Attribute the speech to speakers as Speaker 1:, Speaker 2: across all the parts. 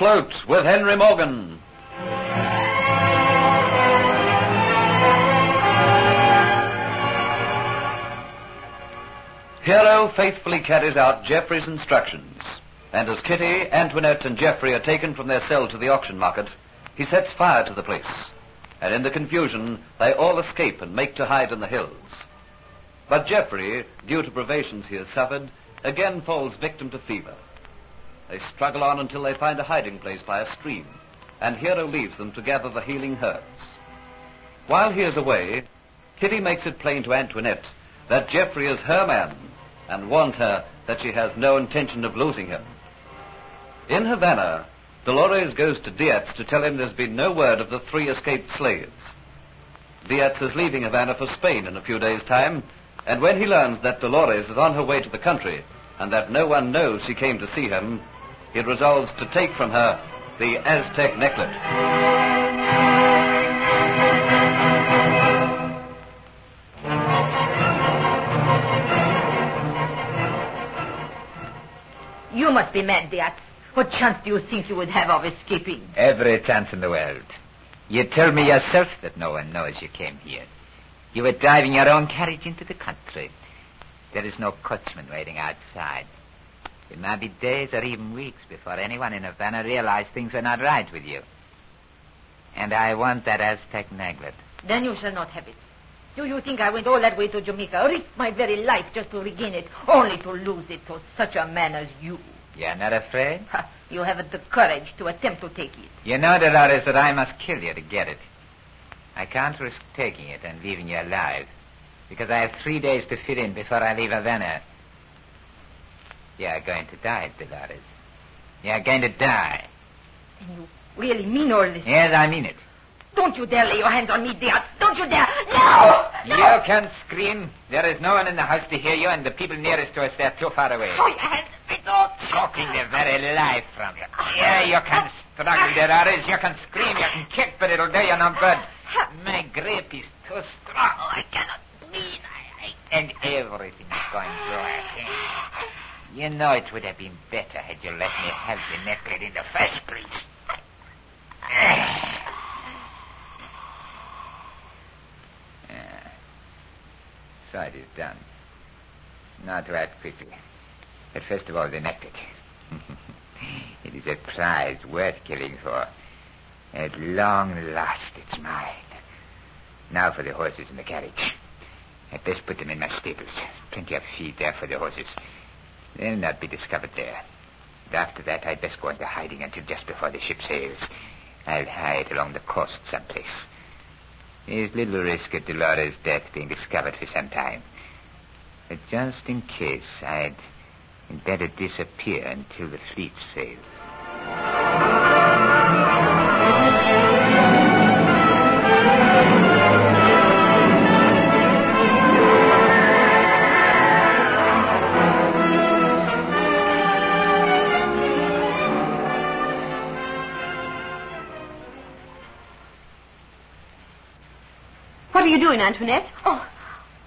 Speaker 1: Afloat with Henry Morgan. Hero faithfully carries out Geoffrey's instructions, and as Kitty, Antoinette, and Geoffrey are taken from their cell to the auction market, he sets fire to the place, and in the confusion they all escape and make to hide in the hills. But Geoffrey, due to privations he has suffered, again falls victim to fever. They struggle on until they find a hiding place by a stream, and Hero leaves them to gather the healing herbs. While he is away, Kitty makes it plain to Antoinette that Geoffrey is her man and warns her that she has no intention of losing him. In Havana, Dolores goes to Diaz to tell him there's been no word of the three escaped slaves. Diaz is leaving Havana for Spain in a few days' time, and when he learns that Dolores is on her way to the country and that no one knows she came to see him, he resolves to take from her the Aztec necklet.
Speaker 2: You must be mad, Diaz. What chance do you think you would have of escaping?
Speaker 3: Every chance in the world. You told me yourself that no one knows you came here. You were driving your own carriage into the country. There is no coachman waiting outside. It might be days or even weeks before anyone in Havana realized things were not right with you. And I want that Aztec necklet.
Speaker 2: Then you shall not have it. Do you think I went all that way to Jamaica, risked my very life just to regain it, only to lose it to such a man as you?
Speaker 3: You're not afraid?
Speaker 2: Ha, You haven't the courage to attempt to take it.
Speaker 3: You know, Dolores, that I must kill you to get it. I can't risk taking it and leaving you alive, because I have three days to fit in before I leave Havana. You're going to die, Dolores. You're going to die.
Speaker 2: And you really mean all this?
Speaker 3: Yes, I mean it.
Speaker 2: Don't you dare lay your hands on me, Diaz. Don't you dare. No!
Speaker 3: You can scream. There is no one in the house to hear you, and the people nearest to us, they're too far away.
Speaker 2: Oh, your hands. Me don't.
Speaker 3: Choking the very life from you. Yeah, you can struggle, Dolores. You can scream, you can kick, but it'll do you no good. My grip is too strong.
Speaker 2: Oh, I cannot breathe. I, I...
Speaker 3: And everything is going dry. You know it would have been better had you let me have the necklace in the first place. It is done. Now to act quickly. But first of all, the necklet. it is a prize worth killing for. At long last, it's mine. Now for the horses in the carriage. I'd best put them in my stables. Plenty of feed there for the horses. They'll not be discovered there. After that, I'd best go into hiding until just before the ship sails. I'll hide along the coast someplace. There's little risk of Dolores' death being discovered for some time. But just in case, I'd better disappear until the fleet sails.
Speaker 4: Doing, Antoinette?
Speaker 5: Oh,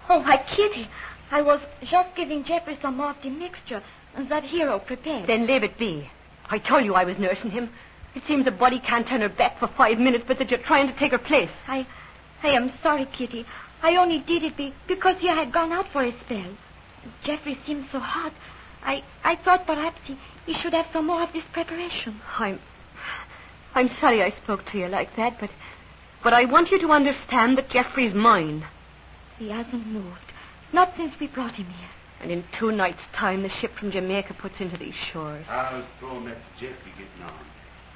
Speaker 5: oh, my kitty. I was just giving Jeffrey some of the mixture that hero prepared.
Speaker 4: Then leave it be. I told you I was nursing him. It seems a body can't turn her back for five minutes, but that you're trying to take her place.
Speaker 5: I, I am sorry, Kitty. I only did it be, because you had gone out for a spell. Jeffrey seemed so hot. I, I thought perhaps he, he should have some more of this preparation.
Speaker 4: I'm, I'm sorry I spoke to you like that, but, but I want you to understand that Jeffrey's mine.
Speaker 5: He hasn't moved. Not since we brought him here.
Speaker 4: And in two nights' time, the ship from Jamaica puts into these shores.
Speaker 6: How's poor Mr. Jeffrey getting on?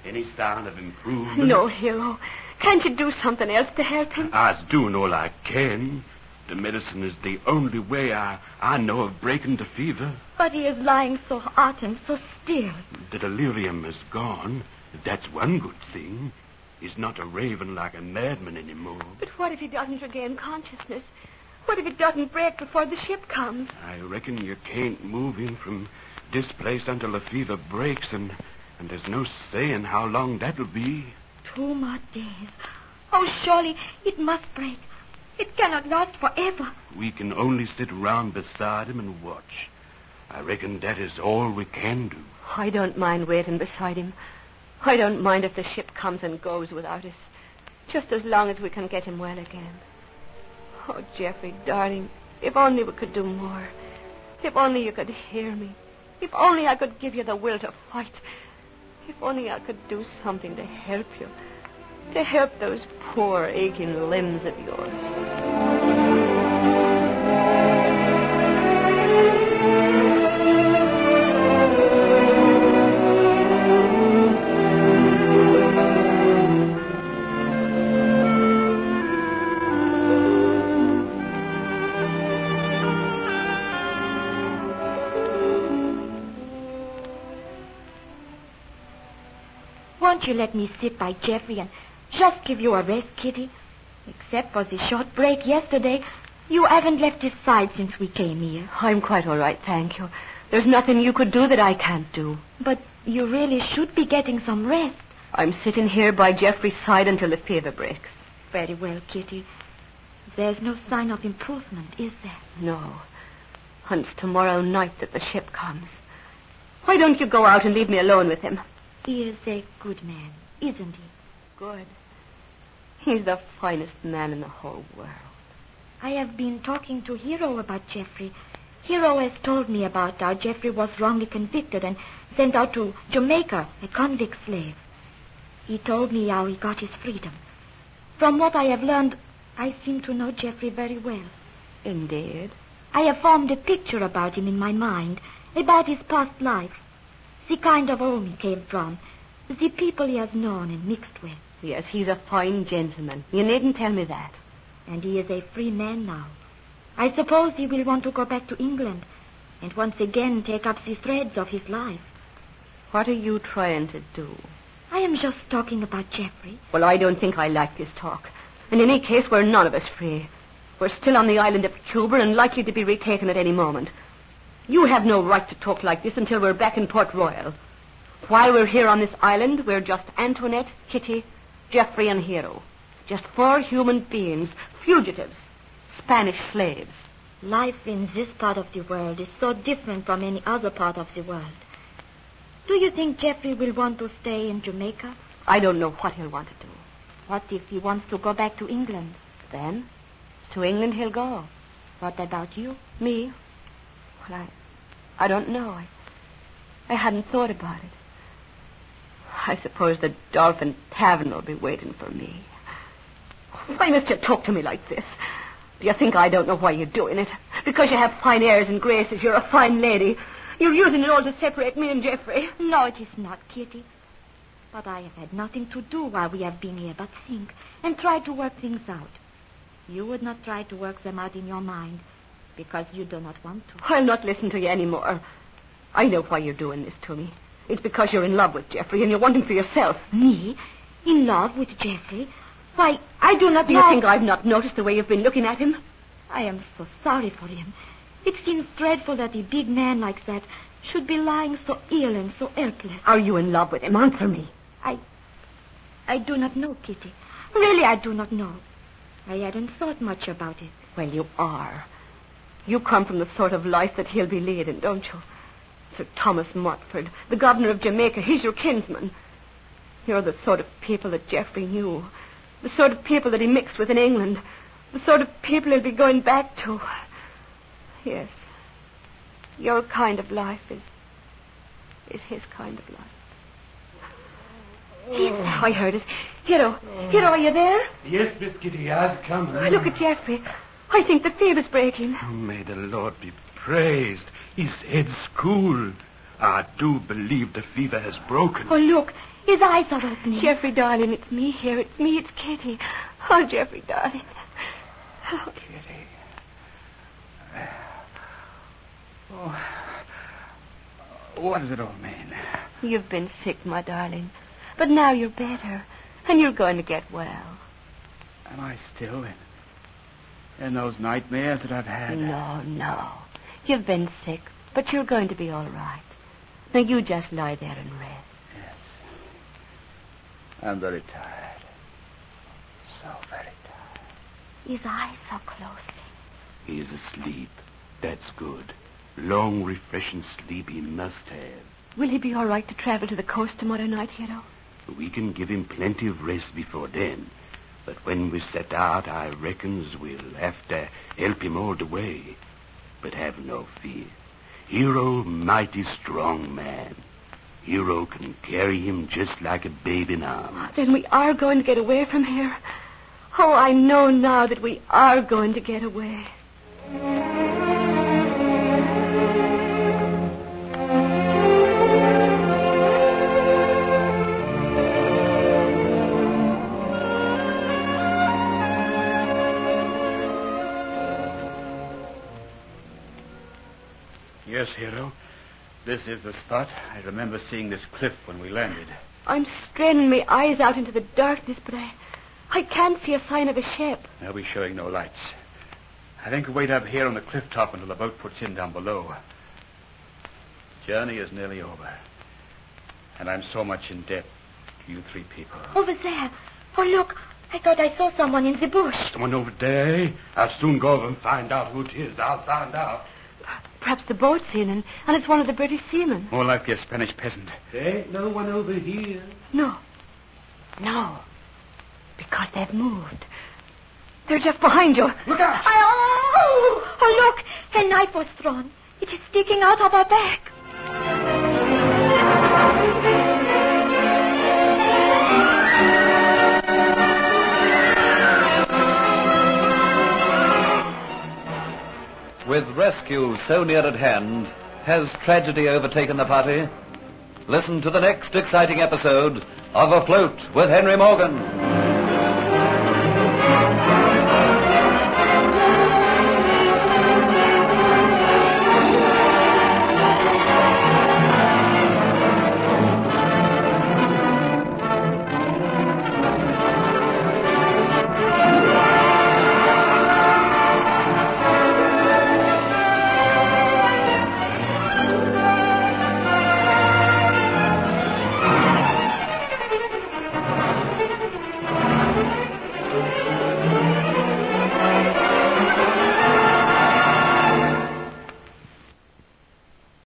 Speaker 6: Any sign of improvement?
Speaker 4: No, hero. Can't you do something else to help him?
Speaker 6: I's doing all I can. The medicine is the only way I, I know of breaking the fever.
Speaker 5: But he is lying so hot and so still.
Speaker 6: The delirium is gone. That's one good thing. He's not a raven like a madman anymore.
Speaker 4: But what if he doesn't regain consciousness? What if it doesn't break before the ship comes?
Speaker 6: I reckon you can't move him from this place until the fever breaks, and, and there's no saying how long that'll be.
Speaker 5: Two more days. Oh, surely it must break. It cannot last forever.
Speaker 6: We can only sit around beside him and watch. I reckon that is all we can do.
Speaker 4: I don't mind waiting beside him. I don't mind if the ship comes and goes without us, just as long as we can get him well again. Oh, Jeffrey, darling, if only we could do more. If only you could hear me. If only I could give you the will to fight. If only I could do something to help you. To help those poor aching limbs of yours.
Speaker 5: Won't you let me sit by Jeffrey and just give you a rest, Kitty? Except for the short break yesterday, you haven't left his side since we came here.
Speaker 4: I'm quite all right, thank you. There's nothing you could do that I can't do.
Speaker 5: But you really should be getting some rest.
Speaker 4: I'm sitting here by Jeffrey's side until the fever breaks.
Speaker 5: Very well, Kitty. There's no sign of improvement, is there?
Speaker 4: No. It's tomorrow night that the ship comes. Why don't you go out and leave me alone with him?
Speaker 5: He is a good man, isn't he?
Speaker 4: Good. He's the finest man in the whole world.
Speaker 5: I have been talking to Hero about Jeffrey. Hero has told me about how Jeffrey was wrongly convicted and sent out to Jamaica, a convict slave. He told me how he got his freedom. From what I have learned, I seem to know Jeffrey very well.
Speaker 4: Indeed.
Speaker 5: I have formed a picture about him in my mind, about his past life, the kind of home he came from, the people he has known and mixed with.
Speaker 4: Yes, he's a fine gentleman. You needn't tell me that.
Speaker 5: And he is a free man now. I suppose he will want to go back to England and once again take up the threads of his life.
Speaker 4: What are you trying to do?
Speaker 5: I am just talking about Geoffrey.
Speaker 4: Well, I don't think I like this talk. In any case, we're none of us free. We're still on the island of Cuba and likely to be retaken at any moment. You have no right to talk like this until we're back in Port Royal. While we're here on this island, we're just Antoinette, Kitty, Jeffrey, and Hero. Just four human beings, fugitives, Spanish slaves.
Speaker 5: Life in this part of the world is so different from any other part of the world. Do you think Jeffrey will want to stay in Jamaica?
Speaker 4: I don't know what he'll want to do.
Speaker 5: What if he wants to go back to England?
Speaker 4: Then, to England he'll go.
Speaker 5: What about you?
Speaker 4: Me? I, I don't know. I, I hadn't thought about it. I suppose the Dolphin Tavern will be waiting for me. Why must you talk to me like this? Do you think I don't know why you're doing it? Because you have fine airs and graces, you're a fine lady. You're using it all to separate me and Jeffrey.
Speaker 5: No, it is not, Kitty. But I have had nothing to do while we have been here but think and try to work things out. You would not try to work them out in your mind because you do not want to.
Speaker 4: I'll not listen to you anymore. I know why you're doing this to me. It's because you're in love with Jeffrey and you want him for yourself.
Speaker 5: Me? In love with Jeffrey? Why, I do not
Speaker 4: Do
Speaker 5: know.
Speaker 4: you think I've not noticed the way you've been looking at him?
Speaker 5: I am so sorry for him. It seems dreadful that a big man like that should be lying so ill and so helpless.
Speaker 4: Are you in love with him? Answer me.
Speaker 5: I. I do not know, Kitty. Really, I do not know. I hadn't thought much about it.
Speaker 4: Well, you are. You come from the sort of life that he'll be leading, don't you? Sir Thomas Modyford, the governor of Jamaica, he's your kinsman. You're the sort of people that Geoffrey knew. The sort of people that he mixed with in England. The sort of people he'll be going back to. Yes. Your kind of life is is his kind of life. I heard it. Hero, Hero, are you there?
Speaker 6: Yes, Miss Kitty, I've come.
Speaker 4: Look at Geoffrey. I think the fever's breaking.
Speaker 6: Oh, may the Lord be praised. His head's cool. I do believe the fever has broken.
Speaker 5: Oh, look. His eyes are opening.
Speaker 4: Geoffrey, darling, it's me here. It's me. It's Kitty. Oh, Geoffrey, darling. Oh,
Speaker 3: Kitty. Oh. What does it all mean?
Speaker 4: You've been sick, my darling. But now you're better. And you're going to get well.
Speaker 3: Am I still in, in those nightmares that I've had?
Speaker 4: No, no. You've been sick, but you're going to be all right. Now you just lie there and rest.
Speaker 3: Yes. I'm very tired. So very tired.
Speaker 5: His eyes are closing.
Speaker 6: He's asleep. That's good. Long, refreshing sleep he must have.
Speaker 4: Will he be all right to travel to the coast tomorrow night, Hero?
Speaker 6: We can give him plenty of rest before then. But when we set out, I reckons we'll have to help him all the way. But have no fear. Hero, mighty strong man. Hero can carry him just like a babe in arms.
Speaker 4: Ah, then we are going to get away from here. Oh, I know now that we are going to get away.
Speaker 7: Yes, Hero. This is the spot. I remember seeing this cliff when we landed.
Speaker 4: I'm straining my eyes out into the darkness, but I, I can't see a sign of a ship.
Speaker 7: They'll be showing no lights. I think we'll wait up here on the cliff top until the boat puts in down below. Journey is nearly over. And I'm so much in debt to you three people.
Speaker 5: Over there. Oh, look. I thought I saw someone in the bush.
Speaker 6: Someone over there. I'll soon go over and find out who it is. I'll find out.
Speaker 4: Perhaps the boat's in, and, and it's one of the British seamen.
Speaker 7: More likely a Spanish peasant.
Speaker 6: There ain't no one over here.
Speaker 4: No. No. Because they've moved. They're just behind you.
Speaker 6: Look out!
Speaker 5: Oh, oh, look. A knife was thrown. It is sticking out of our back.
Speaker 1: With rescue so near at hand, has tragedy overtaken the party? Listen to the next exciting episode of Afloat with Henry Morgan.